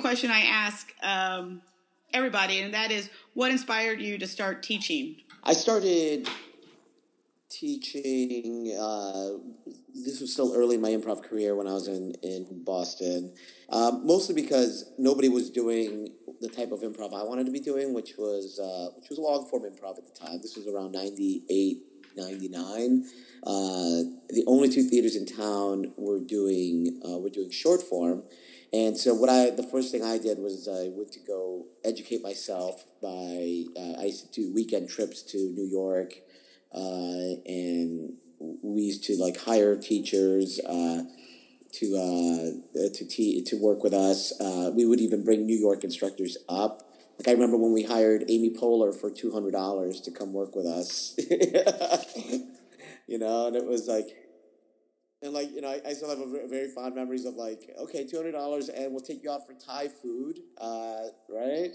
question I ask um, everybody, and that is, what inspired you to start teaching? I started teaching. Uh, this was still early in my improv career when I was in in Boston, um, mostly because nobody was doing the type of improv I wanted to be doing, which was uh, which was long form improv at the time. This was around 98, 99. Uh, the only two theaters in town were doing uh, were doing short form. And so what I the first thing I did was I went to go educate myself by uh, I used to do weekend trips to New York, uh, and we used to like hire teachers uh, to uh, to te- to work with us. Uh, we would even bring New York instructors up. Like I remember when we hired Amy Poehler for two hundred dollars to come work with us. you know, and it was like and like you know, I, I still have a very fond memories of like, okay, two hundred dollars, and we'll take you out for Thai food, uh, right?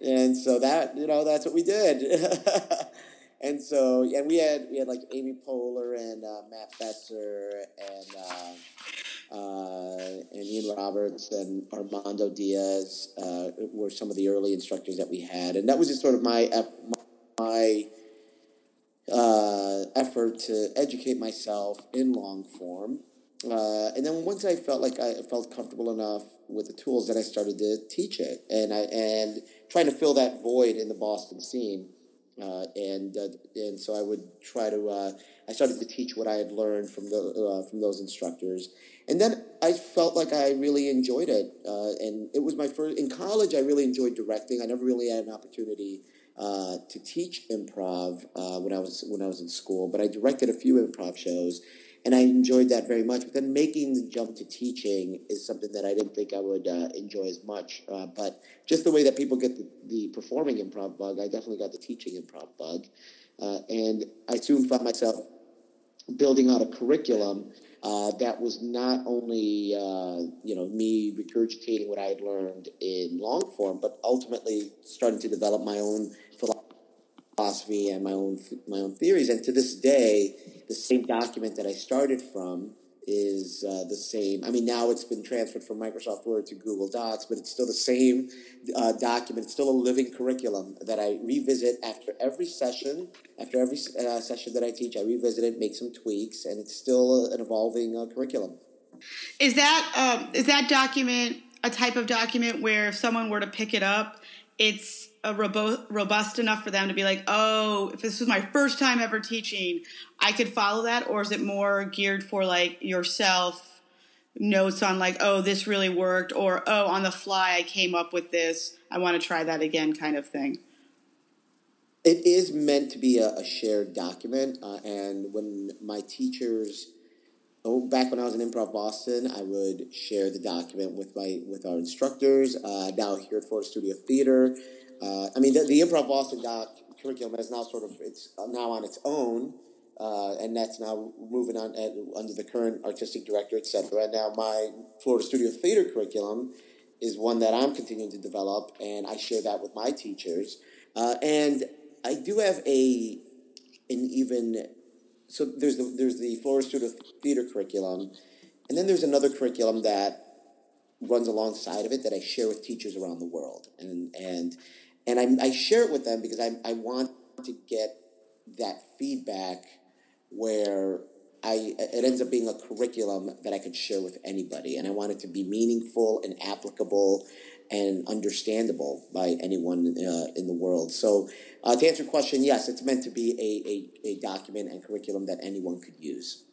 And so that you know, that's what we did. and so and we had we had like Amy Poehler and uh, Matt Besser and uh, uh, and Ian Roberts and Armando Diaz uh, were some of the early instructors that we had, and that was just sort of my my uh, effort to educate myself in long form. Uh, and then once I felt like I felt comfortable enough with the tools, then I started to teach it, and I and trying to fill that void in the Boston scene. Uh, and uh, and so I would try to. Uh, I started to teach what I had learned from the uh, from those instructors, and then I felt like I really enjoyed it. Uh, and it was my first in college. I really enjoyed directing. I never really had an opportunity uh, to teach improv uh, when I was when I was in school, but I directed a few improv shows, and I enjoyed that very much. But then making the jump to teaching is something that I didn't think I would uh, enjoy as much. Uh, but just the way that people get the, the, performing improv bug, I definitely got the teaching improv bug, uh, and I soon found myself building out a curriculum uh, that was not only uh, you know me regurgitating what I had learned in long form, but ultimately starting to develop my own philosophy and my own my own theories. And to this day, the same document that I started from is uh, the same. I mean, now it's been transferred from Microsoft Word to Google Docs, but it's still the same uh, document. It's still a living curriculum that I revisit after every session. After every uh, session that I teach, I revisit it, make some tweaks, and it's still an evolving uh, curriculum. Is that um, is that document a type of document where if someone were to pick it up, it's robo- robust enough for them to be like, oh, if this was my first time ever teaching, I could follow that, or is it more geared for like yourself notes on like, oh, this really worked, or oh, on the fly I came up with this, I want to try that again, kind of thing. It is meant to be a, a shared document, uh, and when my teachers oh, back when I was in Improv Boston, I would share the document with my with our instructors. Uh, now here at Florida Studio Theater, uh, I mean, the, the Improv Boston doc curriculum is now sort of it's now on its own, uh, and that's now moving on at, under the current artistic director, etc. And now my Florida Studio Theater curriculum is one that I'm continuing to develop, and I share that with my teachers. Uh, and I do have a an even so there's the there's the Florida Studio Theater curriculum, and then there's another curriculum that runs alongside of it that I share with teachers around the world, and and and I, I share it with them because I, I want to get that feedback where I it ends up being a curriculum that I could share with anybody, and I want it to be meaningful and applicable and understandable by anyone uh, in the world. So, uh, to answer your question, yes, it's meant to be a, a, a, document and curriculum that anyone could use.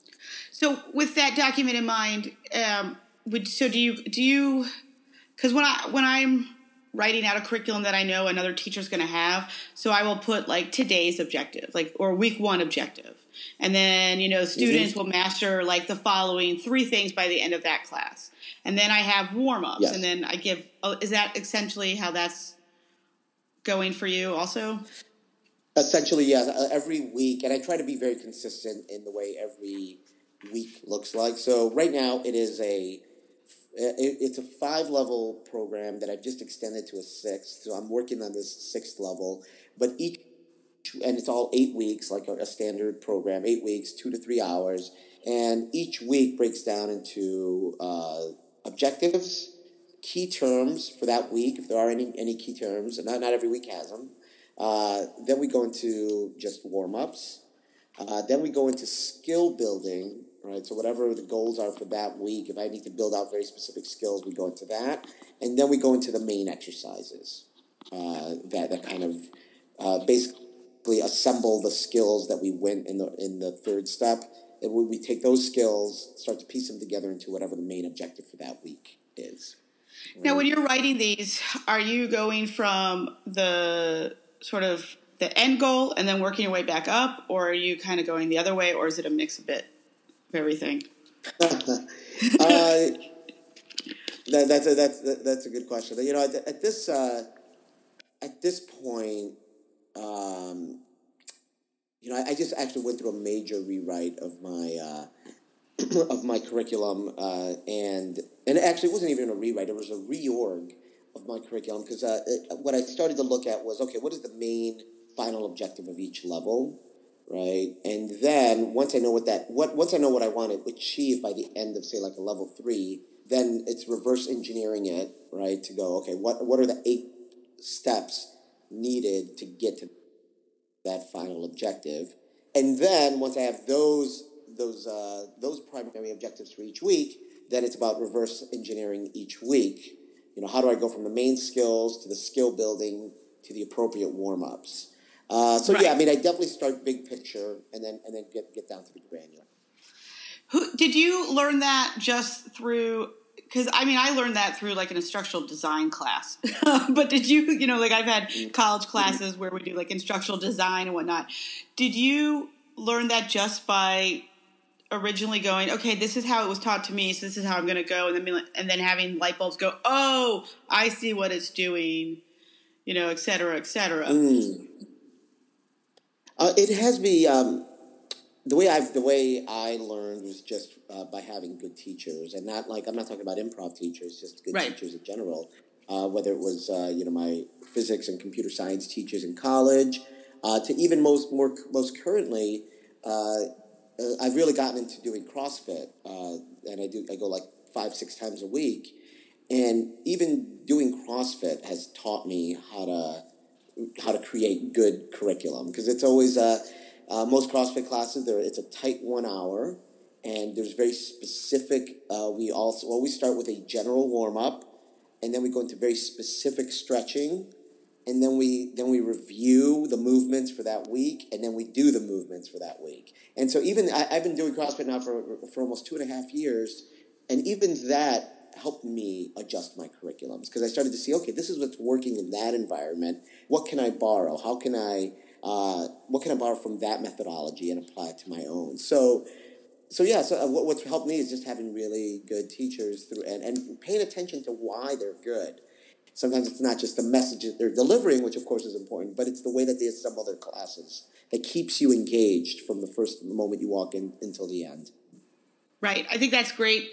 So, with that document in mind, um, would so do you do you because when I when I'm writing out a curriculum that I know another teacher's going to have. So I will put like today's objective, like or week one objective, and then you know students mm-hmm. will master like the following three things by the end of that class, and then I have warm ups, yes. and then I give. Oh, is that essentially how that's going for you also? Essentially, yeah. Uh, every week, and I try to be very consistent in the way every week looks like. So right now, it is a it's a five level program that I've just extended to a sixth. So I'm working on this sixth level, but each and it's all eight weeks, like a, standard program, eight weeks, two to three hours, and each week breaks down into uh, objectives key terms for that week, if there are any, any key terms, and not, not every week has them. Uh, then we go into just warm ups. Uh, then we go into skill building, right? So whatever the goals are for that week, if I need to build out very specific skills, we go into that, and then we go into the main exercises uh, that that kind of uh, basically assemble the skills that we went in the in the third step, and we, we take those skills, start to piece them together into whatever the main objective for that week is. Now, when you're writing these, are you going from the sort of the end goal and then working your way back up, or are you kind of going the other way, or is it a mix of bit of everything? uh, that, that's a, that's that's a good question. You know, at, at this uh, at this point, um, you know, I, I, just actually went through a major rewrite of my uh, of my curriculum, uh, and and actually it wasn't even a rewrite; it was a reorg of my curriculum because uh, what I started to look at was okay, what is the main final objective of each level, right? And then once I know what that what once I know what I want to achieve by the end of say like a level three, then it's reverse engineering it, right? To go okay, what what are the eight steps needed to get to that final objective? And then once I have those those uh, those primary objectives for each week, then it's about reverse engineering each week. You know, how do I go from the main skills to the skill building to the appropriate warm ups? Uh, so right. yeah, I mean, I definitely start big picture and then and then get get down to the granular. Who did you learn that just through? Because I mean, I learned that through like an instructional design class. but did you, you know, like I've had mm-hmm. college classes where we do like instructional design and whatnot. Did you learn that just by originally going, okay, this is how it was taught to me, so this is how I'm going to go, and then and then having light bulbs go, oh, I see what it's doing, you know, et cetera, et cetera. Mm. Uh, it has me. Um, the way I've the way I learned was just uh, by having good teachers, and not like I'm not talking about improv teachers, just good right. teachers in general. Uh, whether it was uh, you know my physics and computer science teachers in college, uh, to even most more most currently, uh, I've really gotten into doing CrossFit, and I do I go like five six times a week, and even doing CrossFit has taught me how to how to create good curriculum because it's always uh, uh, most CrossFit classes there it's a tight one hour and there's very specific. Uh, we also we start with a general warm up and then we go into very specific stretching and then we then we review the movements for that week and then we do the movements for that week and so even I, have been doing CrossFit now for for almost two and a half years and even that helped me adjust my curriculums because I started to see, okay, this is what's working in that environment. What can I borrow? How can I, uh, what can I borrow from that methodology and apply it to my own? So, so yeah, so uh, what, what's helped me is just having really good teachers through and, and paying attention to why they're good. Sometimes it's not just the messages they're delivering, which of course is important, but it's the way that they assemble their classes that keeps you engaged from the first moment you walk in until the end. Right. I think that's great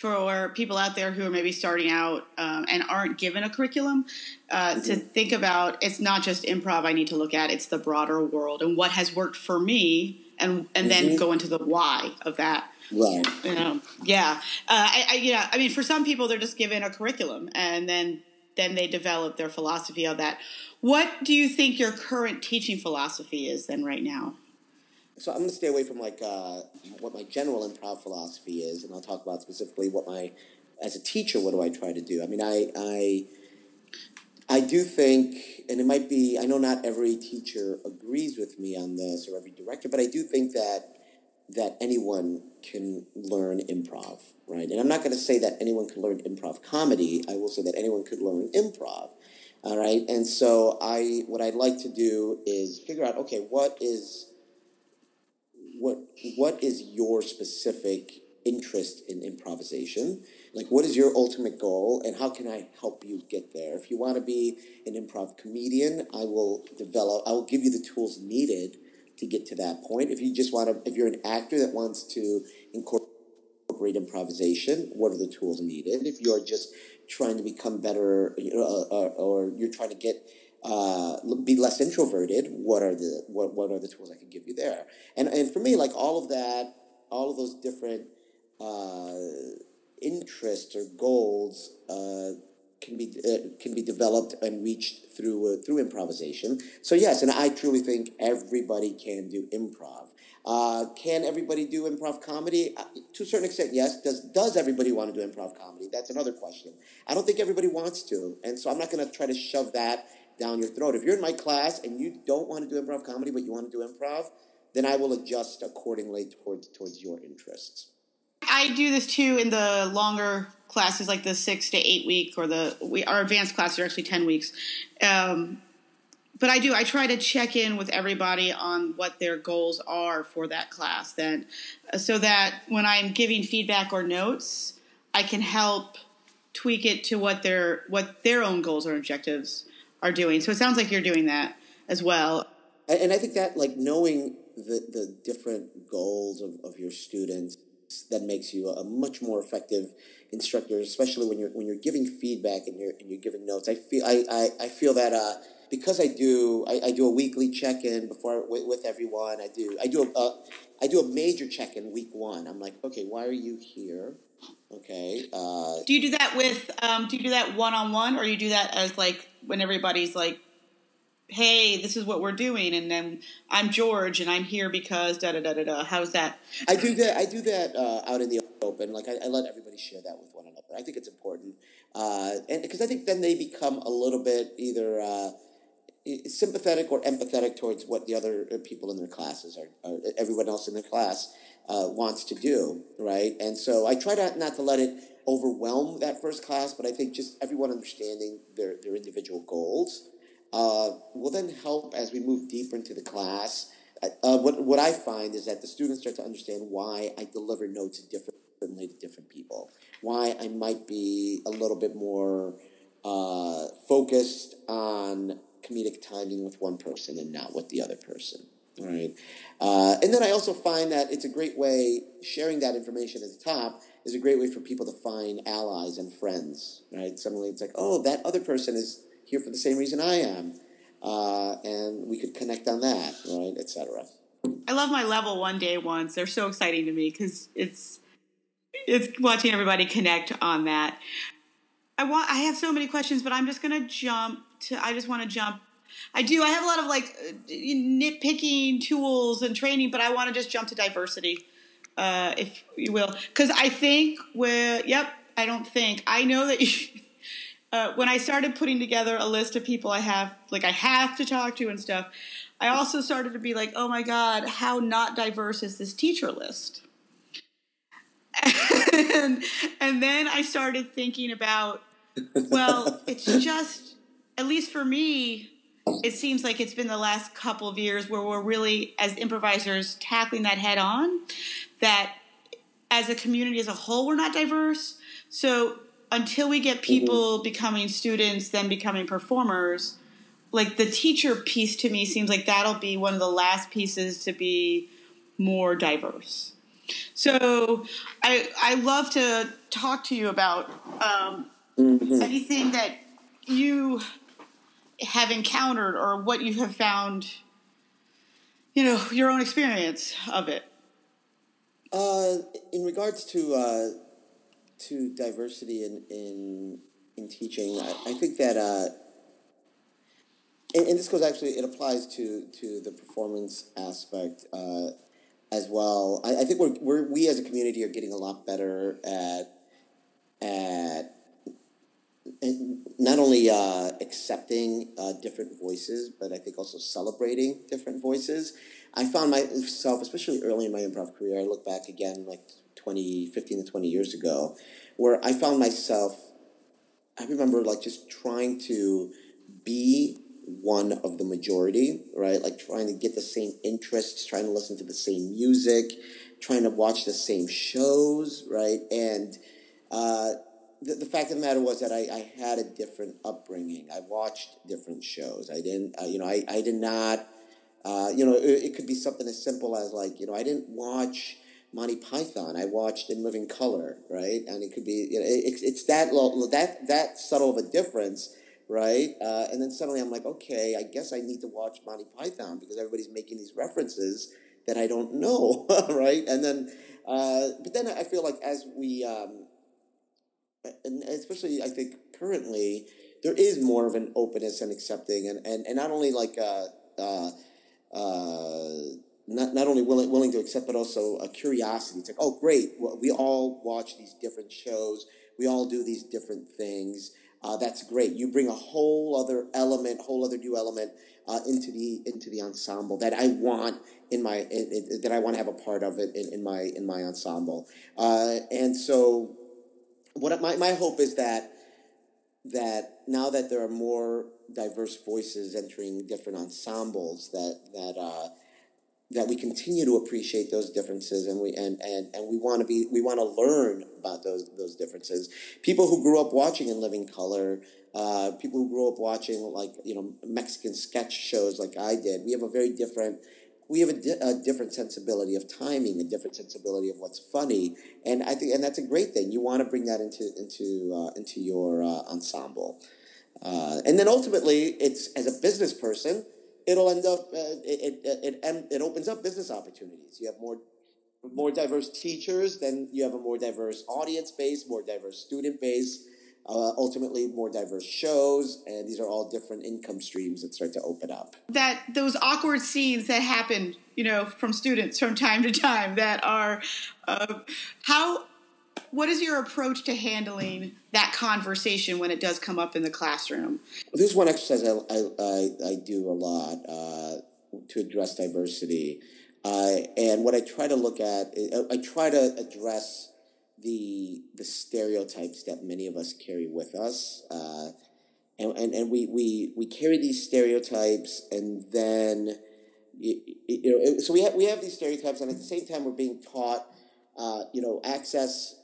for people out there who are maybe starting out um, and aren't given a curriculum uh, mm-hmm. to think about it's not just improv I need to look at, it's the broader world and what has worked for me and and mm-hmm. then go into the why of that. Right. You know, yeah. Uh, I, I, yeah. I mean, for some people, they're just given a curriculum and then then they develop their philosophy of that. What do you think your current teaching philosophy is then right now? So I'm going to stay away from like uh, what my general improv philosophy is, and I'll talk about specifically what my as a teacher. What do I try to do? I mean, I I I do think, and it might be. I know not every teacher agrees with me on this, or every director, but I do think that that anyone can learn improv, right? And I'm not going to say that anyone can learn improv comedy. I will say that anyone could learn improv. All right, and so I what I'd like to do is figure out okay, what is what what is your specific interest in improvisation? Like, what is your ultimate goal, and how can I help you get there? If you want to be an improv comedian, I will develop. I will give you the tools needed to get to that point. If you just want to, if you're an actor that wants to incorporate improvisation, what are the tools needed? If you're just trying to become better, you know, or, or you're trying to get uh, be less introverted. What are the what, what are the tools I can give you there? And and for me, like all of that, all of those different uh, interests or goals, uh, can be uh, can be developed and reached through uh, through improvisation. So yes, and I truly think everybody can do improv. Uh, can everybody do improv comedy? Uh, to a certain extent, yes. Does does everybody want to do improv comedy? That's another question. I don't think everybody wants to, and so I'm not going to try to shove that down your throat. If you're in my class and you don't want to do improv comedy, but you want to do improv, then I will adjust accordingly towards towards your interests. I do this too in the longer classes, like the six to eight week, or the we our advanced classes are actually ten weeks. Um, but I do. I try to check in with everybody on what their goals are for that class, then, so that when I'm giving feedback or notes, I can help tweak it to what their what their own goals or objectives are doing. So it sounds like you're doing that as well. And I think that like knowing the the different goals of, of your students that makes you a much more effective instructor, especially when you're when you're giving feedback and you're and you're giving notes. I feel I, I, I feel that uh, because I do I, I do a weekly check in before with, with, everyone. I do I do a uh, do a major check in week one. I'm like, okay, why are you here? Okay. Uh, do you do that with um, do you do that one on one, or you do that as like when everybody's like, hey, this is what we're doing, and then I'm George, and I'm here because da da da da da. How's that? I do that. I do that uh, out in the open. Like I, I let everybody share that with one another. I think it's important, uh, and because I think then they become a little bit either uh, sympathetic or empathetic towards what the other uh, people in their classes are, or everyone else in their class uh, wants to do, right? And so I try to not to let it overwhelm that first class, but I think just everyone understanding their, their individual goals uh, will then help as we move deeper into the class. Uh, what, what I find is that the students start to understand why I deliver notes differently to different people, why I might be a little bit more uh, focused on comedic timing with one person and not with the other person. Right. Uh, and then I also find that it's a great way, sharing that information at the top is a great way for people to find allies and friends. Right. Suddenly it's like, oh, that other person is here for the same reason I am. Uh, and we could connect on that, right, etc. I love my level one day ones. They're so exciting to me because it's it's watching everybody connect on that. I want. I have so many questions, but I'm just gonna jump to. I just want to jump. I do. I have a lot of like nitpicking tools and training, but I want to just jump to diversity, uh, if you will, because I think we're. Yep. I don't think. I know that. You, uh, when I started putting together a list of people I have, like I have to talk to and stuff, I also started to be like, oh my god, how not diverse is this teacher list? and, and then I started thinking about, well, it's just, at least for me, it seems like it's been the last couple of years where we're really, as improvisers, tackling that head on. That as a community as a whole, we're not diverse. So until we get people mm-hmm. becoming students, then becoming performers, like the teacher piece to me seems like that'll be one of the last pieces to be more diverse. So I I love to talk to you about um, mm-hmm. anything that you have encountered or what you have found. You know your own experience of it. Uh, in regards to uh, to diversity in in, in teaching, I, I think that. Uh, and, and, this goes actually, it applies to, to the performance aspect uh, as well. I, I think we're, we're, we as a community are getting a lot better at at not only uh, accepting uh, different voices, but I think also celebrating different voices. I found myself, especially early in my improv career, I look back again like 20, 15 to 20 years ago, where I found myself, I remember like just trying to be one of the majority, right? Like trying to get the same interests, trying to listen to the same music, trying to watch the same shows, right? And uh, the, the fact of the matter was that I, I had a different upbringing. I watched different shows. I didn't, uh, you know, I, I did not, uh, you know, it, it, could be something as simple as like, you know, I didn't watch Monty Python. I watched In Living Color, right? And it could be, you know, it, it's that, that, that subtle of a difference right? Uh, and then suddenly I'm like, okay, I guess I need to watch Monty Python because everybody's making these references that I don't know, right? And then, uh, but then I feel like as we, um, and especially I think currently there is more of an openness and accepting, and and, and not only like uh, uh, uh, not, not only willing willing to accept, but also a curiosity. It's like, oh, great, we all watch these different shows, we all do these different things. Uh, that's great. You bring a whole other element, whole other new element uh, into the into the ensemble that I want in my in, in, that I want to have a part of it in, in my in my ensemble. Uh, and so, what my my hope is that that now that there are more diverse voices entering different ensembles, that that uh, that we continue to appreciate those differences and we and, and, and we want to be we want to learn about those those differences. People who grew up watching in living color uh, people who grew up watching like you know mexican sketch shows like i did we have a very different we have a, di- a different sensibility of timing a different sensibility of what's funny and i think and that's a great thing. You want to bring that into into uh, into your uh, ensemble. Uh, and then ultimately it's as a business person it'll end up uh, it, it, it, it opens up business opportunities. You have more more diverse teachers, then you have a more diverse audience base, more diverse student base, uh, ultimately more diverse shows, and these are all different income streams that start to open up. That those awkward scenes that happen, you know, from students from time to time that are uh, how what is your approach to handling that conversation when it does come up in the classroom? There's one exercise I, I, I, do a lot uh, to address diversity. Uh, and what I try to look at, I try to address the the stereotypes that many of us carry with us. Uh, and, and, and we, we, we carry these stereotypes and then you, you know so we have, we have these stereotypes and at the same time we're being taught uh, you know access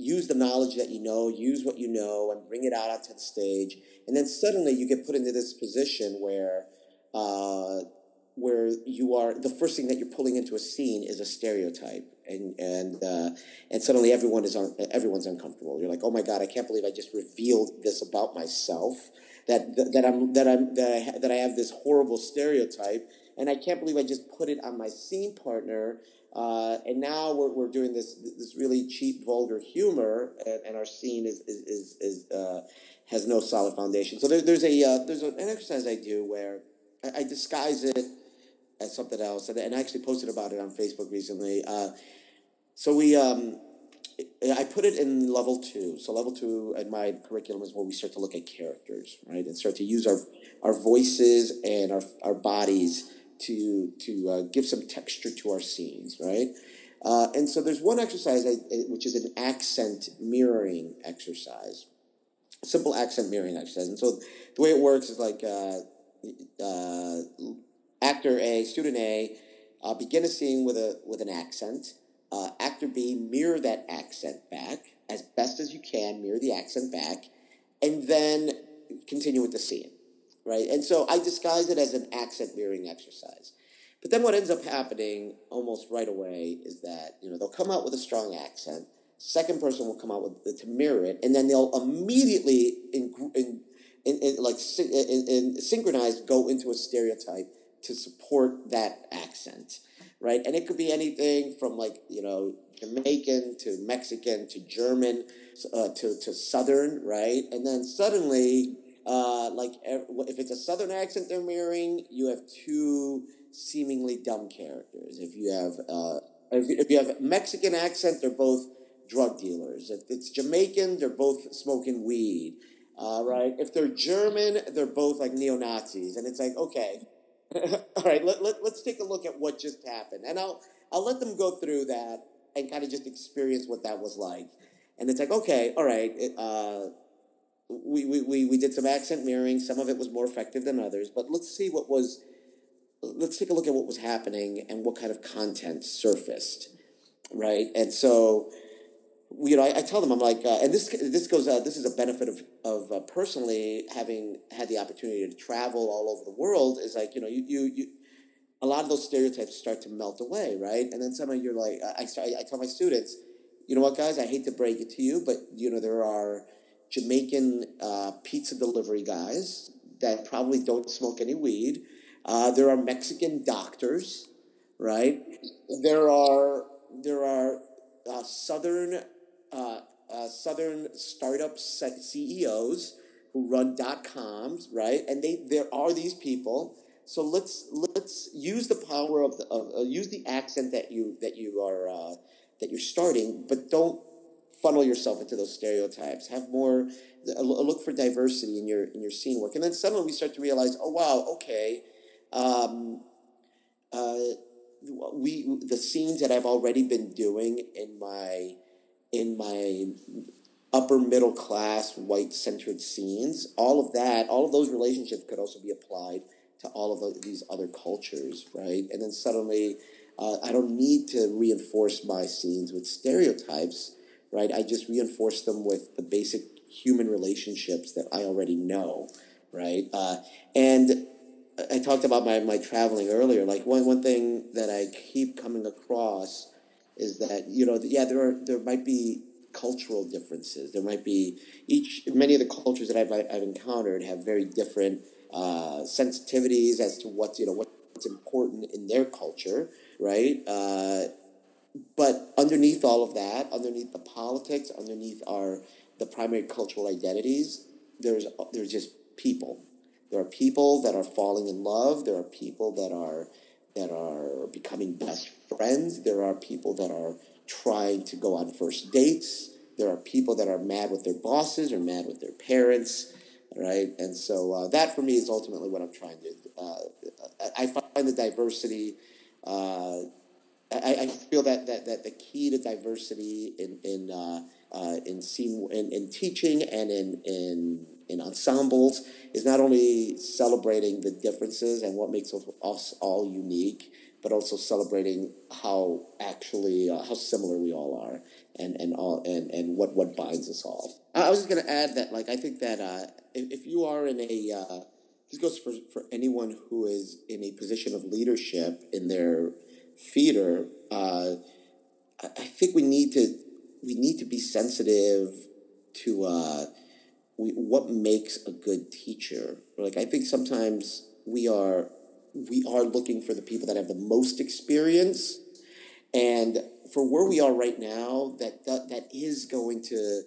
use the knowledge that you know, use what you know, and bring it out onto the stage. And then suddenly you get put into this position where, uh, where you are the first thing that you're pulling into a scene is a stereotype, and and uh, and suddenly everyone is un- everyone's uncomfortable. You're like, oh my god, I can't believe I just revealed this about myself. That that I'm that I'm that I, that I have this horrible stereotype, and I can't believe I just put it on my scene partner uh, and now we're, we're doing this this really cheap, vulgar humor, and, and our scene is is, is, is uh, has no solid foundation. So there, there's a uh, there's an exercise I do where I, I, disguise it as something else, and, and I actually posted about it on Facebook recently. So we. Um, I put it in level two. So level two in my curriculum is where we start to look at characters, right, and start to use our our voices and our our bodies to to uh, give some texture to our scenes, right? Uh, and so there's one exercise I, which is an accent mirroring exercise, simple accent mirroring exercise. And so the way it works is like uh, uh actor A, student A, uh, begin a scene with a with an accent. Uh, actor B mirror that accent back as best as you can, mirror the accent back, and then continue with the scene right? And so I disguise it as an accent mirroring exercise. But then what ends up happening almost right away is that, you know, they'll come out with a strong accent. Second person will come out with to mirror it, and then they'll immediately in, in, in, in like in, in synchronize go into a stereotype to support that accent, right? And it could be anything from like you know Jamaican to Mexican to German uh, to to Southern, right? And then suddenly uh, like if it's a southern accent they're mirroring, you have two seemingly dumb characters. If you have uh, if you have Mexican accent, they're both drug dealers. If it's Jamaican, they're both smoking weed. Uh, right? If they're German, they're both like neo Nazis, and it's like okay, all right. Let, let let's take a look at what just happened, and I'll I'll let them go through that and kind of just experience what that was like. And it's like okay, all right. It, uh, we, we, we did some accent mirroring. Some of it was more effective than others, but let's see what was. Let's take a look at what was happening and what kind of content surfaced, right? And so, you know, I, I tell them I'm like, uh, and this this goes. Uh, this is a benefit of of uh, personally having had the opportunity to travel all over the world. Is like you know you you. you a lot of those stereotypes start to melt away, right? And then some of you're like, I, I, I tell my students, you know what, guys, I hate to break it to you, but you know there are Jamaican uh, pizza delivery guys that probably don't smoke any weed. Uh, there are Mexican doctors, right? There are there are uh, southern uh, uh, Southern startup CEOs who run dot coms, right? And they there are these people. So let's let's use the power of the uh, use the accent that you that you are uh, that you're starting, but don't funnel yourself into those stereotypes. Have more look for diversity in your in your scene work, and then suddenly we start to realize, oh wow, okay, um, uh, we the scenes that I've already been doing in my in my upper middle class white centered scenes, all of that, all of those relationships could also be applied to all of the, these other cultures, right? And then suddenly, uh, I don't need to reinforce my scenes with stereotypes, right? I just reinforce them with the basic human relationships that I already know, right? Uh, and I talked about my, my traveling earlier. Like one, one thing that I keep coming across is that, you know, yeah, there are, there might be cultural differences. There might be each, many of the cultures that I've, I've encountered have very different uh, sensitivities as to what's, you know, what's important in their culture, right? Uh, but underneath all of that, underneath the politics, underneath our the primary cultural identities, there's there's just people. There are people that are falling in love. There are people that are that are becoming best friends. There are people that are trying to go on first dates. There are people that are mad with their bosses or mad with their parents, right? And so uh, that for me is ultimately what I'm trying to. Uh, I find the diversity. Uh, I, I, feel that, that, that the key to diversity in in uh, uh, in in, in teaching and in in in ensembles is not only celebrating the differences and what makes us all unique, but also celebrating how actually uh, how similar we all are and and all and, and what what binds us all. I was just going to add that like I think that uh, if, if you are in a uh, this goes for, for anyone who is in a position of leadership in their theater. Uh, I think we need to we need to be sensitive to uh, we, what makes a good teacher. Like I think sometimes we are we are looking for the people that have the most experience, and for where we are right now, that that, that is going to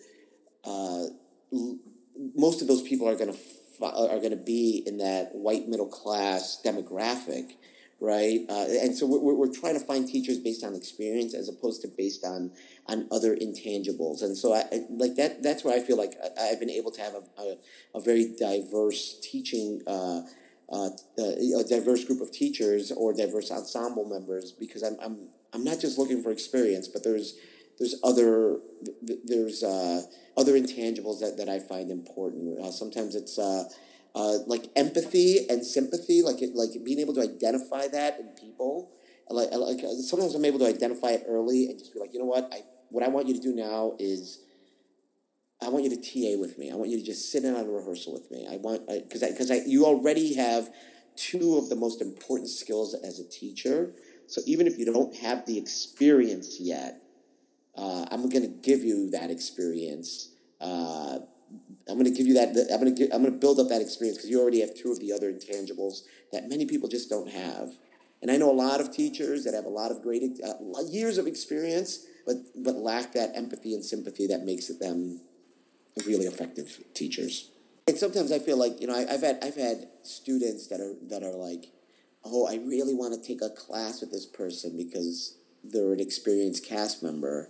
uh, most of those people are going to are going to be in that white middle class demographic right? Uh, and so we're, we're trying to find teachers based on experience as opposed to based on on other intangibles. And so I, like that. That's where I feel like I, have been able to have a, a, a very diverse teaching. Uh, uh, a diverse group of teachers or diverse ensemble members because I'm, I'm I'm not just looking for experience, but there's there's other there's uh, other intangibles that, that I find important. Uh, sometimes it's uh, uh, like empathy and sympathy, like it, like being able to identify that in people. Like, like sometimes I'm able to identify it early and just be like, you know what, I what I want you to do now is I want you to TA with me. I want you to just sit in on a rehearsal with me. I want because because I, I, you already have two of the most important skills as a teacher. So even if you don't have the experience yet, uh, I'm going to give you that experience. Uh, I'm going to give you that. I'm going to I'm going to build up that experience because you already have two of the other intangibles that many people just don't have. And I know a lot of teachers that have a lot of great uh, years of experience, but but lack that empathy and sympathy that makes them really effective teachers. And sometimes I feel like you know I, have had I've had students that are that are like, oh, I really want to take a class with this person because they're an experienced cast member,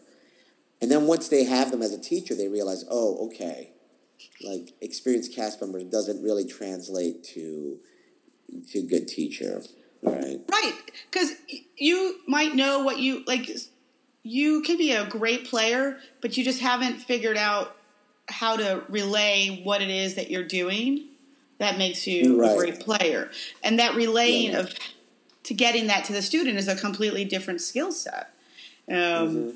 and then once they have them as a teacher, they realize, oh, okay, like experienced cast members doesn't really translate to to good teacher right right because you might know what you like you can be a great player but you just haven't figured out how to relay what it is that you're doing that makes you right. a great player and that relaying yeah. of to getting that to the student is a completely different skill set um, mm-hmm.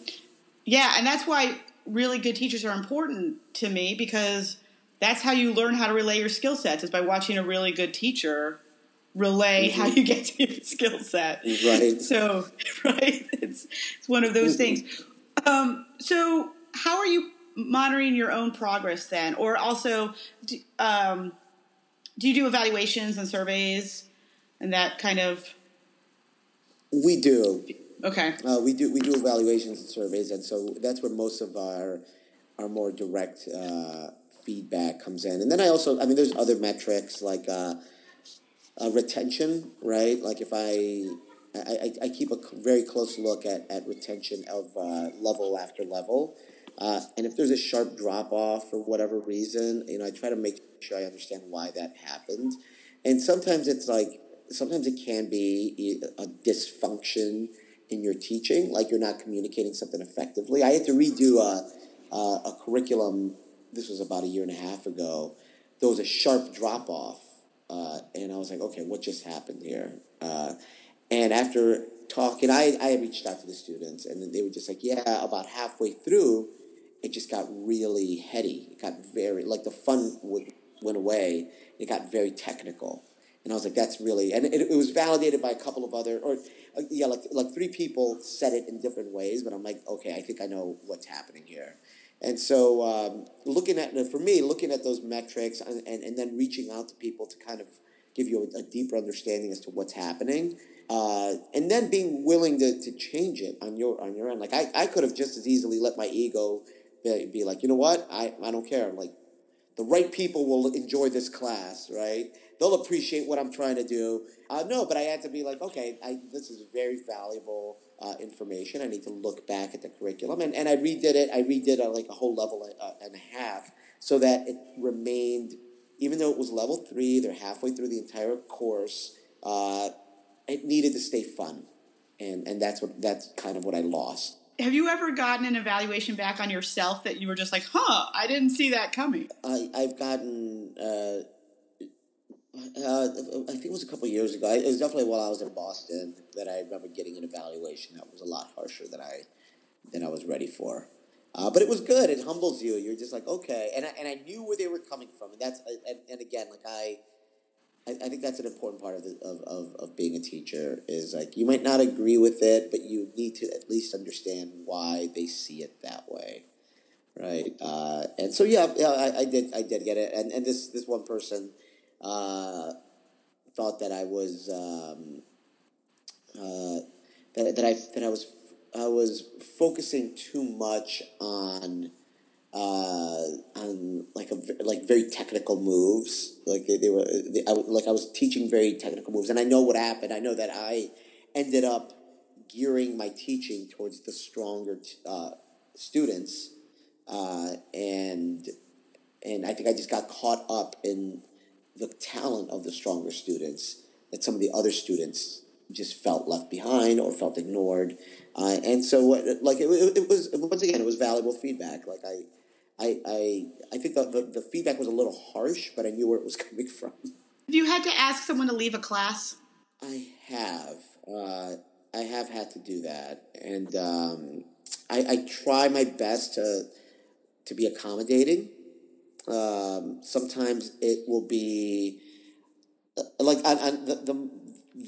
yeah and that's why really good teachers are important to me because that's how you learn how to relay your skill sets is by watching a really good teacher relay mm-hmm. how you get to your skill set. Right. So, right, it's it's one of those mm-hmm. things. Um, so, how are you monitoring your own progress then, or also, do, um, do you do evaluations and surveys and that kind of? We do. Okay. Uh, we do we do evaluations and surveys, and so that's where most of our our more direct uh, feedback comes in, and then I also I mean there's other metrics like uh, uh, retention, right? Like if I I, I, keep a very close look at, at retention of uh, level after level. Uh, and if there's a sharp drop off for whatever reason, you know, I try to make sure I understand why that happened. And sometimes it's like, sometimes it can be a dysfunction in your teaching, like you're not communicating something effectively. I had to redo a, a, a curriculum, this was about a year and a half ago. There was a sharp drop off. Uh, and I was like, okay, what just happened here? Uh, and after talking, I, I reached out to the students, and they were just like, yeah, about halfway through, it just got really heady. It got very, like the fun would, went away. It got very technical. And I was like, that's really, and it, it was validated by a couple of other, or uh, yeah, like, like three people said it in different ways, but I'm like, okay, I think I know what's happening here. And so, um, looking at, for me, looking at those metrics and, and, and then reaching out to people to kind of give you a, a deeper understanding as to what's happening uh, and then being willing to, to change it on your on your end. Like I, I could have just as easily let my ego be, be like, you know what, I, I don't care. Like the right people will enjoy this class, right? They'll appreciate what I'm trying to do. Uh, no, but I had to be like, okay, I, this is very valuable uh, information. I need to look back at the curriculum, and, and I redid it. I redid a, like a whole level uh, and a half so that it remained, even though it was level three, they're halfway through the entire course. Uh, it needed to stay fun, and and that's what that's kind of what I lost. Have you ever gotten an evaluation back on yourself that you were just like, "Huh, I didn't see that coming"? I I've gotten. Uh, uh, I think it was a couple years ago. It was definitely while I was in Boston that I remember getting an evaluation that was a lot harsher than I than I was ready for. Uh, but it was good. It humbles you. You're just like, okay, and I, and I knew where they were coming from, and that's and, and again, like I I, I think that's an important part of, the, of, of, of being a teacher is like you might not agree with it, but you need to at least understand why they see it that way, right? Uh, and so yeah, yeah, I, I, did I did get it, and and this this one person uh, thought that I was um, uh, that that I that I was I was focusing too much on uh, on like a like very technical moves. Like they, they were they, I, like I was teaching very technical moves, and I know what happened. I know that I ended up gearing my teaching towards the stronger uh, students, uh, and and I think I just got caught up in the talent of the stronger students that some of the other students just felt left behind or felt ignored. Uh, and so, what like, it, it, was once again, it was valuable feedback. Like, I, I, I, I think the, the, the feedback was a little harsh, but I knew where it was coming from. Have you had to ask someone to leave a class? I have. Uh, I have had to do that, and um, I, I try my best to to be accommodating. Um, sometimes it will be like on, on the, the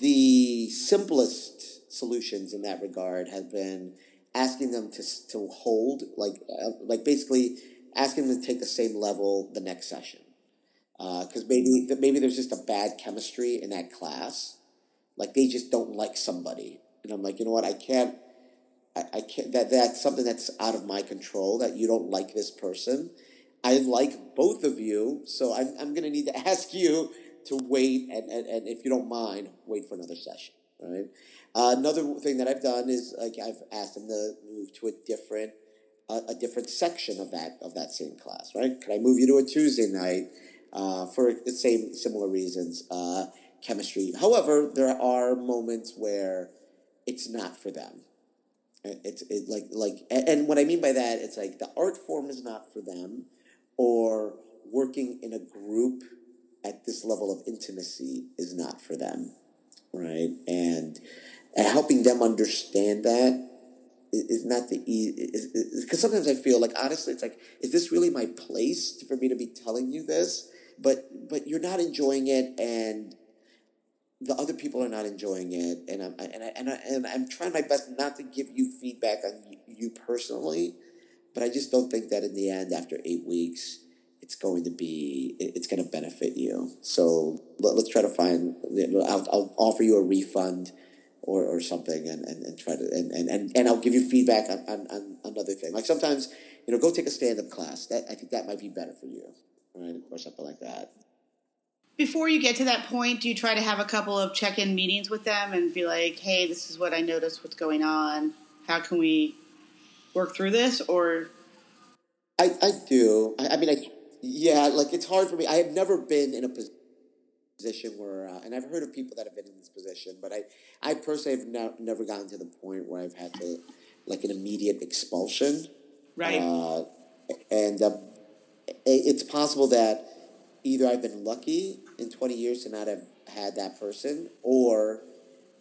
the simplest solutions in that regard have been asking them to to hold like uh, like basically asking them to take the same level the next session. Because uh, maybe maybe there's just a bad chemistry in that class, like they just don't like somebody, and I'm like, you know what, I can't, I, I can't. That that's something that's out of my control. That you don't like this person. I like both of you, so I'm I'm gonna need to ask you to wait, and, and, and if you don't mind, wait for another session. Right. Uh, another thing that I've done is like I've asked them to move to a different a, a, different section of that of that same class, right? Can I move you to a Tuesday night uh, for the same similar reasons? Uh, chemistry. However, there are moments where it's not for them. It's it, like like and what I mean by that, it's like the art form is not for them, or working in a group at this level of intimacy is not for them, right? And, helping them understand that is not the easy because sometimes I feel like honestly it's like is this really my place for me to be telling you this but but you're not enjoying it and the other people are not enjoying it and I'm and I, and, I, and I'm trying my best not to give you feedback on you personally but I just don't think that in the end after 8 weeks it's going to be it's going to benefit you so let, us try to find I'll, I'll offer you a refund or, or something and, and, and try to and, and, and, and I'll give you feedback on, on, on another thing. Like sometimes you know, go take a stand up class. That I think that might be better for you, right, or something like that. Before you get to that point, do you try to have a couple of check in meetings with them and be like, "Hey, this is what I noticed. What's going on? How can we work through this?" Or I I do. I, I mean, I yeah, like it's hard for me. I have never been in a position where, uh, and I've heard of people that have been in this position, but I, I personally have no, never gotten to the point where I've had to, like, an immediate expulsion. Right. Uh, and uh, it's possible that either I've been lucky in 20 years to not have had that person, or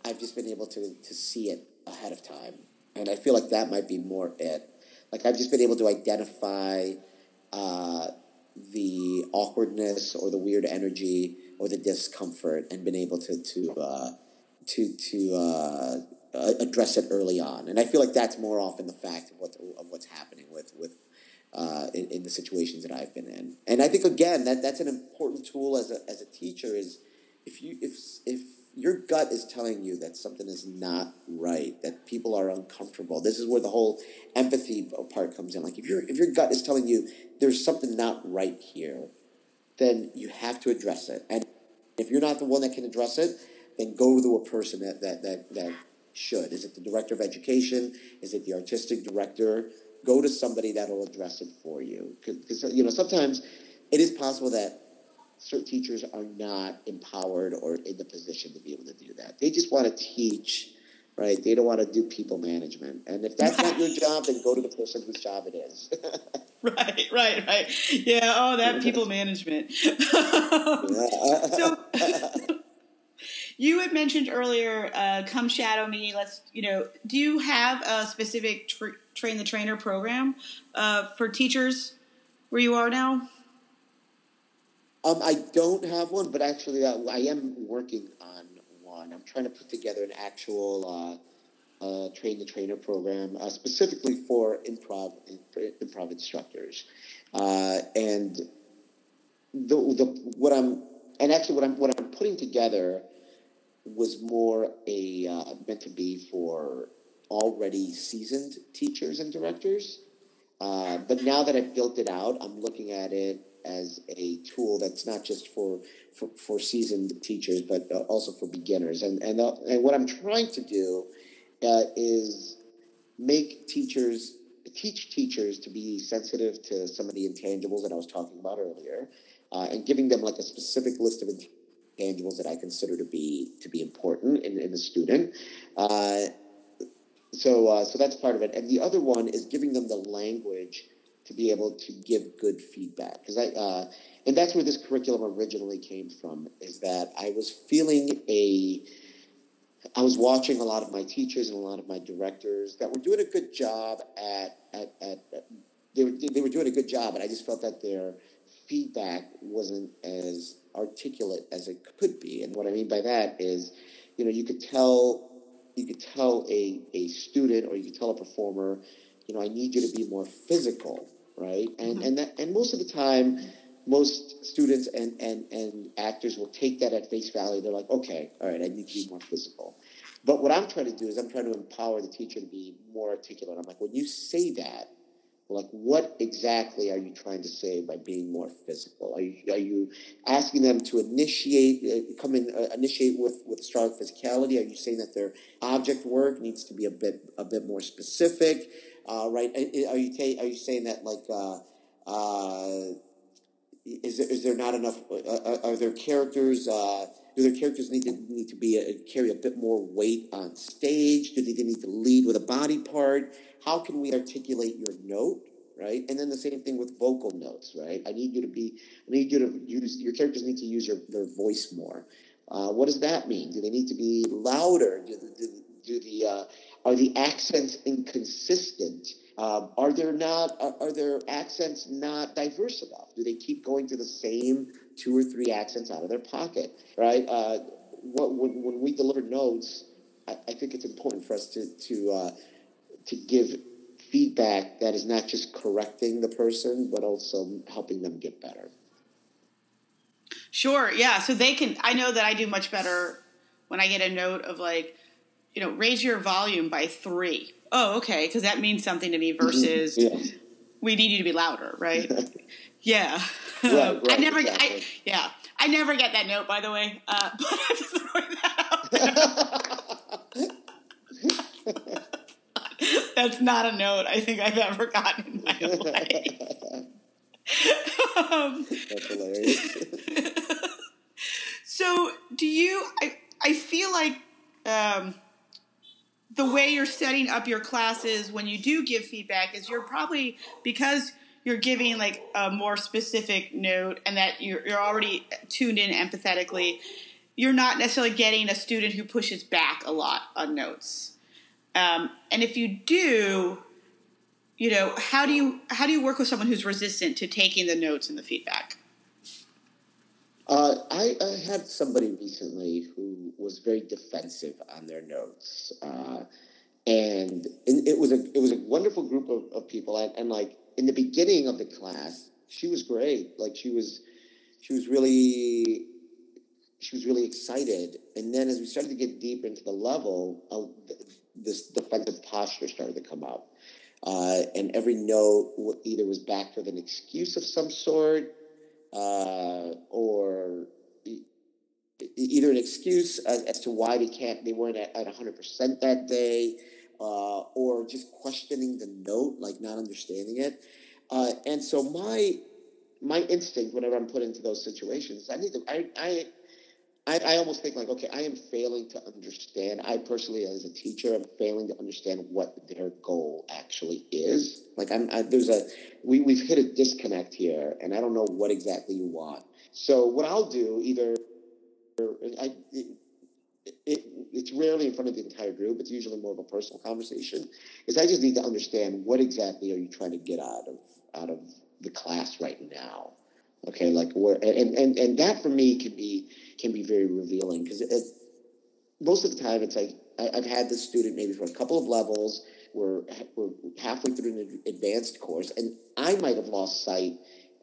I've just been able to, to see it ahead of time. And I feel like that might be more it. Like, I've just been able to identify uh, the awkwardness or the weird energy or the discomfort and been able to to uh, to to uh, address it early on. And I feel like that's more often the fact of what of what's happening with with uh, in, in, the situations that I've been in. And I think again that that's an important tool as a as a teacher is if you if if your gut is telling you that something is not right, that people are uncomfortable. This is where the whole empathy part comes in. Like if your if your gut is telling you there's something not right here, then you have to address it. And if you're not the one that can address it, then go to a person that that that, that should. Is it the director of education? Is it the artistic director? Go to somebody that'll address it for you. Because you know sometimes it is possible that certain teachers are not empowered or in the position to be able to do that. They just want to teach, right? They don't want to do people management. And if that's not your job, then go to the person whose job it is. right, right, right. Yeah. Oh, that people management. so, you had mentioned earlier, uh, come shadow me. Let's, you know, do you have a specific tra- train the trainer program uh, for teachers where you are now? Um, I don't have one, but actually, uh, I am working on one. I'm trying to put together an actual uh, uh, train the trainer program uh, specifically for improv improv instructors, uh, and the, the what I'm and actually what I'm what I'm putting together was more a uh, meant to be for already seasoned teachers and directors. but now that I've built it out, I'm looking at it as a tool that's not just for for, for seasoned teachers, but uh, also for beginners. And and uh, and what I'm trying to do uh, is make teachers teach teachers to be sensitive to some of the intangibles that I was talking about earlier, uh, and giving them like a specific list of intangibles that I consider to be to be important in, in a student. Uh, so uh, so that's part of it, and the other one is giving them the language to be able to give good feedback. Because I uh, and that's where this curriculum originally came from is that I was feeling a I was watching a lot of my teachers and a lot of my directors that were doing a good job at at, at, they were they were doing a good job and I just felt that their feedback wasn't as articulate as it could be. And what I mean by that is you know you could tell you could tell a, a student or you could tell a performer you know, I need you to be more physical right? And mm-hmm. and that, and most of the time, most students and, and and actors will take that at face value. They're like, okay, all right, I need to be more physical. But what I'm trying to do is I'm trying to empower the teacher to be more articulate. I'm like, when you say that, like, what exactly are you trying to say by being more physical? Are you, are you asking them to initiate, uh, come in, uh, initiate with, with strong physicality? Are you saying that their object work needs to be a bit, a bit more specific? Uh, right? Are you are you saying that like uh, uh, is there is there not enough? Uh, uh, are there characters? Uh, do their characters need to need to be a, carry a bit more weight on stage? Do they need to lead with a body part? How can we articulate your note? Right, and then the same thing with vocal notes. Right, I need you to be. I need you to use your characters need to use your their voice more. what does that mean? Do they need to be louder? Do, do, do the are the accents inconsistent? Um, are there not are, are, there accents not diverse enough? Do they keep going to the same two or three accents out of their pocket? Right? Uh, what, when, when, we deliver notes, I, I, think it's important for us to to uh, to give feedback that is not just correcting the person, but also helping them get better. Sure. Yeah. So they can. I know that I do much better when I get a note of like you know, raise your volume by three. Oh, okay, because that means something to me. Versus, yeah. we need you to be louder, right? yeah. Right, right, I never, exactly. I, yeah, I never get that note, by the way. Uh, but I'm just throwing that out there. That's not a note I think I've ever gotten in my life. um, That's hilarious. so, do you? I I feel like um, the way you're setting up your classes when you do give feedback is you're probably because you're giving like a more specific note and that you're you're already tuned in empathetically. You're not necessarily getting a student who pushes back a lot on notes. Um, and if you do, you know, how do you how do you work with someone who's resistant to taking the notes and the feedback? Uh, I, I had somebody recently who was very defensive on their notes, uh, and, and it was a it was a wonderful group of, of people. And, and like in the beginning of the class, she was great. Like she was she was really she was really excited. And then as we started to get deep into the level, uh, this defensive posture started to come up. Uh, and every note either was backed with an excuse of some sort uh, or e- either an excuse as, as to why they can't, they weren't at, at 100% that day, uh, or just questioning the note, like not understanding it. Uh, and so my my instinct whenever I'm put into those situations, I need to, I, I, I, I almost think like, okay, I am failing to understand. I personally, as a teacher, am failing to understand what their goal actually is. Like, I'm I, there's a we we've hit a disconnect here, and I don't know what exactly you want. So what I'll do either, I. It, it, it's rarely in front of the entire group. It's usually more of a personal conversation. Is I just need to understand what exactly are you trying to get out of out of the class right now. Okay, like where and and and that for me can be can be very revealing because most of the time it's like I, I've had this student maybe for a couple of levels. We're we're halfway through an advanced course, and I might have lost sight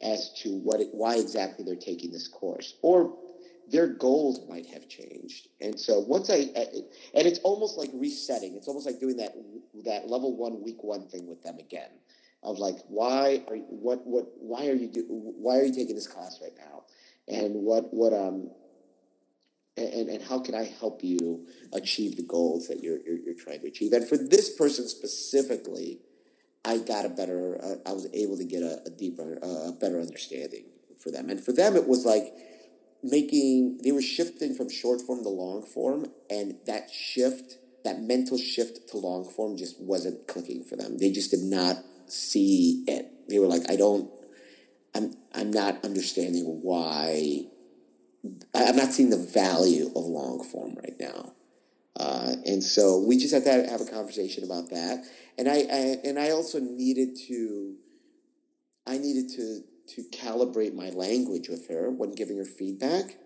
as to what it, why exactly they're taking this course, or their goals might have changed. And so once I, and it's almost like resetting. It's almost like doing that that level one week one thing with them again. Of like, why are what what why are you do, why are you taking this class right now? And what what um and, and how can I help you achieve the goals that you're, you're, you're trying to achieve? And for this person specifically, I got a better, uh, I was able to get a, a deeper, uh, a better understanding for them. And for them, it was like making, they were shifting from short form to long form, and that shift, that mental shift to long form just wasn't clicking for them. They just did not see it. They were like, I don't, I'm, I'm not understanding why I'm not seeing the value of long form right now. Uh, and so we just had to have a conversation about that. And I, I, and I also needed to I needed to to calibrate my language with her when giving her feedback.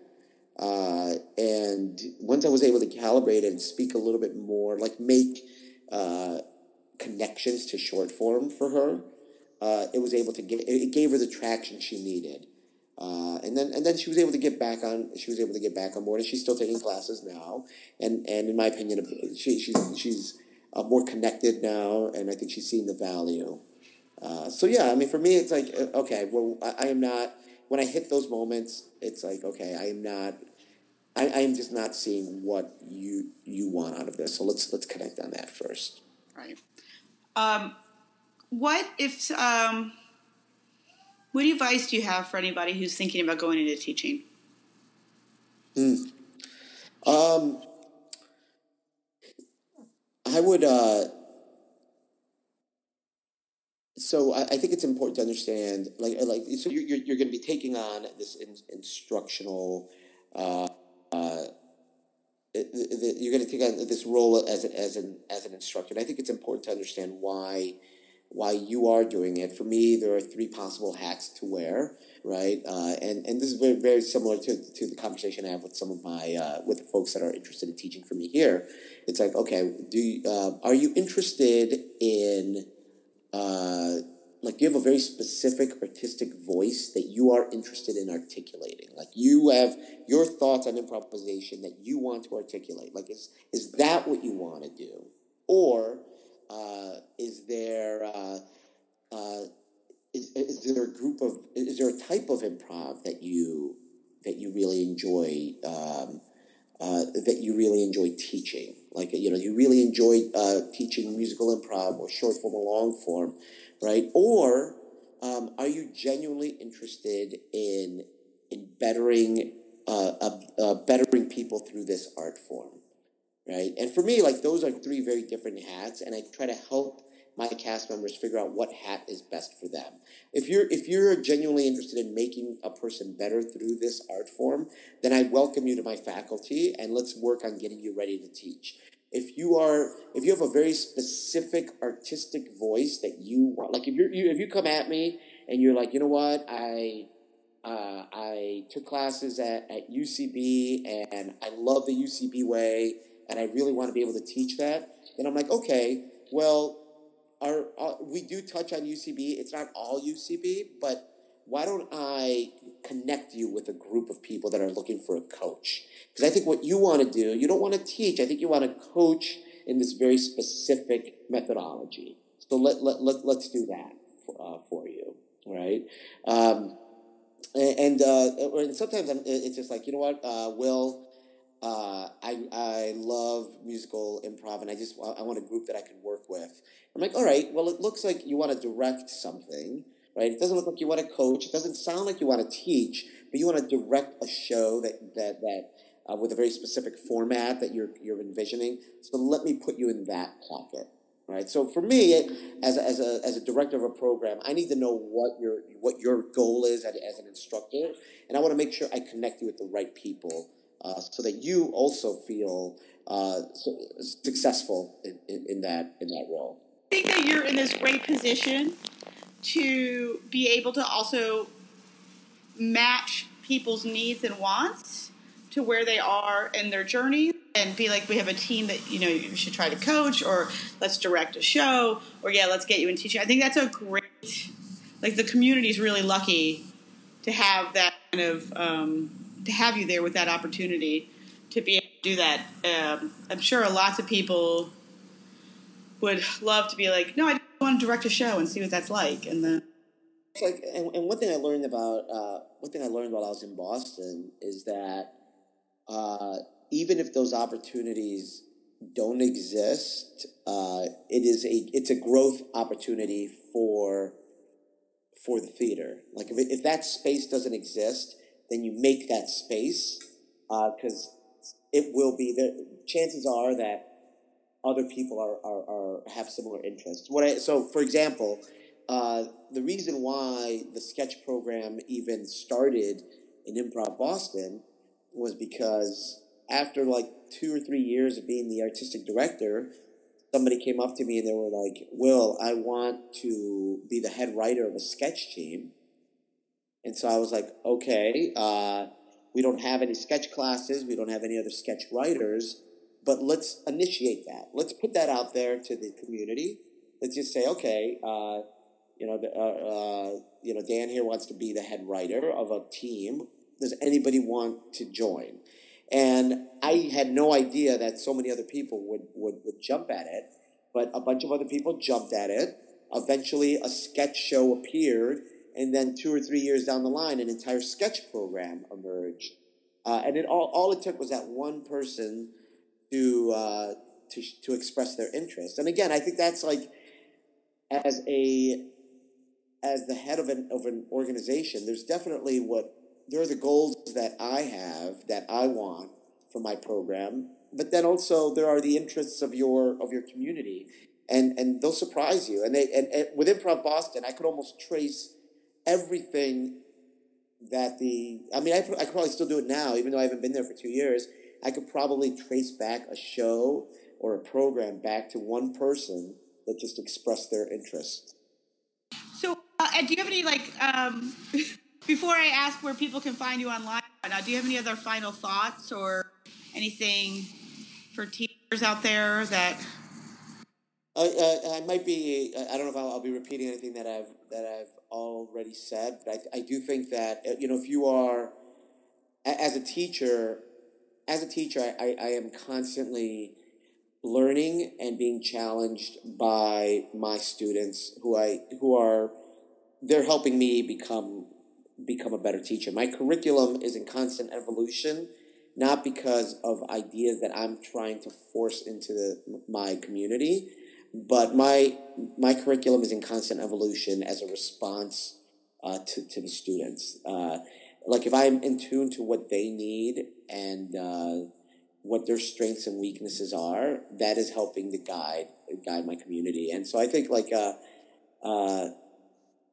Uh, and once I was able to calibrate and speak a little bit more, like make uh, connections to short form for her, uh, it was able to get it gave her the traction she needed. Uh, and then and then she was able to get back on. She was able to get back on board, and she's still taking classes now. And and in my opinion, she she's she's uh, more connected now, and I think she's seeing the value. Uh, so yeah, I mean, for me, it's like uh, okay, well, I, I, am not. When I hit those moments, it's like okay, I am not. I, I am just not seeing what you you want out of this. So let's let's connect on that first. Right. Um, what if um what advice do you have for anybody who's thinking about going into teaching? Mm. Um, I would. Uh, so I, I, think it's important to understand, like, like so you're you're, you're going to be taking on this in, instructional. Uh, uh, you're going to take on this role as as an as an instructor. And I think it's important to understand why why you are doing it. For me, there are three possible hats to wear, right? Uh, and and this is very very similar to, to the conversation I have with some of my uh, with the folks that are interested in teaching for me here. It's like, okay, do you, uh, are you interested in uh, like you have a very specific artistic voice that you are interested in articulating? Like you have your thoughts on improvisation that you want to articulate. Like is is that what you want to do, or uh, is there uh, uh, group of is there a type of improv that you that you really enjoy um, uh, that you really enjoy teaching? Like you know, you really enjoy uh, teaching musical improv or short form or long form, right? Or um, are you genuinely interested in in bettering uh, uh, bettering people through this art form, right? And for me, like those are three very different hats, and I try to help my cast members figure out what hat is best for them. If you're if you're genuinely interested in making a person better through this art form, then I welcome you to my faculty and let's work on getting you ready to teach. If you are if you have a very specific artistic voice that you want, like if you're you, if you come at me and you're like, you know what, I uh, I took classes at, at UCB and I love the UCB way and I really want to be able to teach that, then I'm like, okay, well, our, uh, we do touch on UCB. It's not all UCB, but why don't I connect you with a group of people that are looking for a coach? Because I think what you want to do, you don't want to teach. I think you want to coach in this very specific methodology. So let, let, let, let's do that for, uh, for you, right? Um, and, uh, and sometimes I'm, it's just like, you know what, uh, Will, uh, I, I love musical improv and I just I want a group that I can work with. I'm like, all right, well, it looks like you want to direct something, right? It doesn't look like you want to coach. It doesn't sound like you want to teach, but you want to direct a show that that that uh, with a very specific format that you're you're envisioning. So let me put you in that pocket, right? So for me, as a, as a as a director of a program, I need to know what your what your goal is as, as an instructor, and I want to make sure I connect you with the right people. Uh, so that you also feel uh, successful in, in, in, that in that role. I think that you're in this great position to be able to also match people's needs and wants to where they are in their journey and be like we have a team that you know you should try to coach or let's direct a show or yeah let's get you in teaching. I think that's a great like the community is really lucky to have that kind of um, to have you there with that opportunity to be able to do that um, i'm sure lots of people would love to be like, no, I want to direct a show and see what that's like. And then it's like, and, and one thing I learned about uh, one thing I learned while I was in Boston is that uh, even if those opportunities don't exist, uh, it is a it's a growth opportunity for for the theater. Like if, it, if that space doesn't exist, then you make that space because uh, it will be the chances are that other people are, are, are have similar interests. What I, so, for example, uh, the reason why the sketch program even started in Improv Boston was because after like two or three years of being the artistic director, somebody came up to me and they were like, "Will, I want to be the head writer of a sketch team." And so I was like, "Okay, uh, we don't have any sketch classes. We don't have any other sketch writers." but let's initiate that. Let's put that out there to the community. Let's just say, okay, uh, you know, uh, uh, you know, Dan here wants to be the head writer of a team. Does anybody want to join? And I had no idea that so many other people would, would, would jump at it, but a bunch of other people jumped at it. Eventually, a sketch show appeared, and then two or three years down the line, an entire sketch program emerged. Uh, and it all, all it took was that one person to uh, to to express their interest. And again, I think that's like as a as the head of an of an organization, there's definitely what there are the goals that I have that I want for my program, but then also there are the interests of your of your community, and and they'll surprise you. And they and, and with Improv Boston, I could almost trace everything that the I mean I I could probably still do it now, even though I haven't been there for two years I could probably trace back a show or a program back to one person that just expressed their interest. So, uh, do you have any like um, before I ask where people can find you online? Now, do you have any other final thoughts or anything for teachers out there that? Uh, uh, I might be. I don't know if I'll, I'll, be repeating anything that I've that I've already said, but I, I do think that uh, you know if you are as a teacher as a teacher, I, I am constantly learning and being challenged by my students who I who are they're helping me become become a better teacher. My curriculum is in constant evolution, not because of ideas that I'm trying to force into the, my community, but my my curriculum is in constant evolution as a response uh, to to the students. Uh, like if I'm in tune to what they need and uh, what their strengths and weaknesses are, that is helping to guide guide my community. And so I think like uh, uh,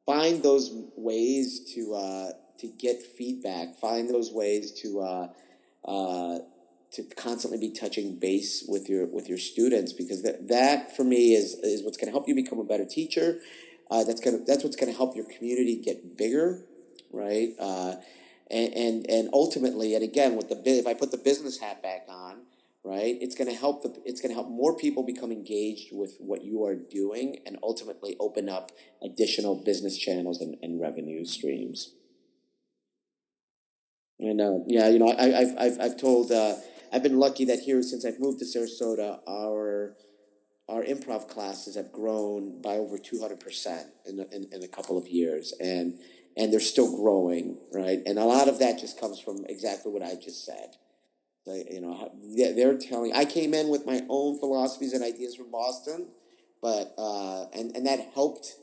find those ways to uh, to get feedback. Find those ways to to constantly be touching base with your with your students because that that for me is is what's going to help you become a better teacher. Uh, that's gonna that's what's going to help your community get bigger, right? Uh, and, and and ultimately, and again, with the if I put the business hat back on, right, it's going to help the it's going to help more people become engaged with what you are doing, and ultimately open up additional business channels and, and revenue streams. And uh, yeah, you know, I, I've I've I've told uh, I've been lucky that here since I've moved to Sarasota, our our improv classes have grown by over two hundred percent in, in in a couple of years, and and they're still growing, right? And a lot of that just comes from exactly what I just said. They, you know, they're telling. I came in with my own philosophies and ideas from Boston, but uh, and and that helped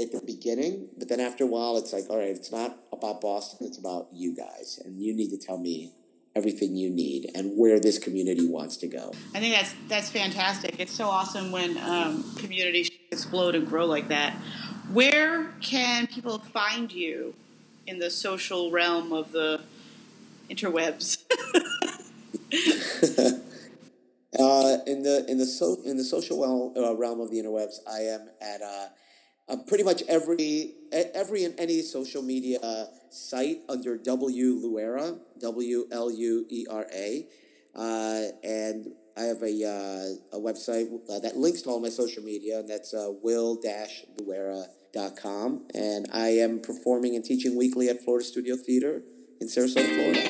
at the beginning. But then after a while, it's like, all right, it's not about Boston. It's about you guys, and you need to tell me everything you need and where this community wants to go. I think that's that's fantastic. It's so awesome when um, communities explode and grow like that. Where can people find you in the social realm of the interwebs? uh, in the in the so in the social uh, realm of the interwebs, I am at uh, uh, pretty much every every and any social media site under W Luera W L U E R A, uh, and I have a uh, a website uh, that links to all my social media, and that's uh, will-luera.com. And I am performing and teaching weekly at Florida Studio Theater in Sarasota, Florida.